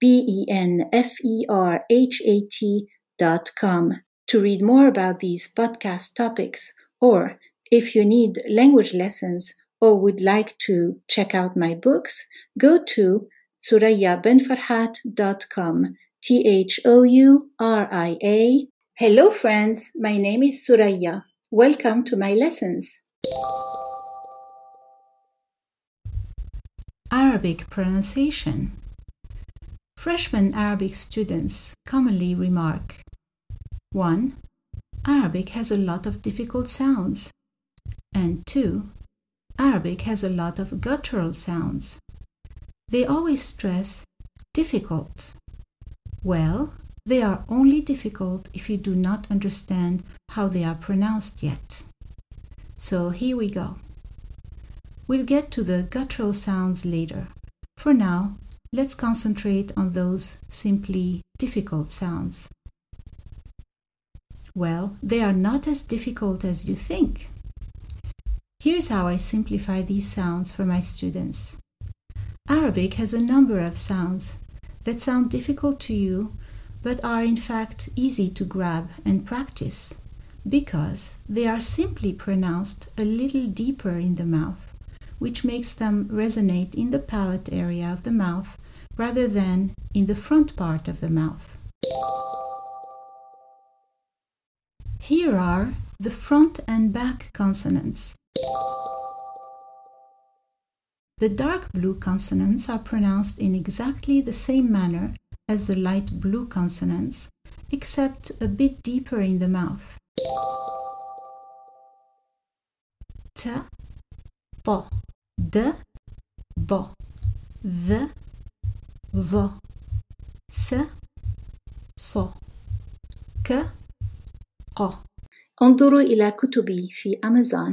B E N F E R H A T dot com. To read more about these podcast topics, or if you need language lessons or would like to check out my books, go to thouriabenferhat.com. T H O U R I A. Hello, friends. My name is Thouria. Welcome to my lessons. Arabic pronunciation. Freshman Arabic students commonly remark 1. Arabic has a lot of difficult sounds. And 2. Arabic has a lot of guttural sounds. They always stress difficult. Well, they are only difficult if you do not understand how they are pronounced yet. So here we go. We'll get to the guttural sounds later. For now, let's concentrate on those simply difficult sounds. Well, they are not as difficult as you think. Here's how I simplify these sounds for my students. Arabic has a number of sounds that sound difficult to you but are in fact easy to grab and practice because they are simply pronounced a little deeper in the mouth, which makes them resonate in the palate area of the mouth rather than in the front part of the mouth. Here are the front and back consonants. The dark blue consonants are pronounced in exactly the same manner as the light blue consonants, except a bit deeper in the mouth. T, T, د ض ذ ظ س ص. ك ق. انظروا إلى كتبي في أمازون.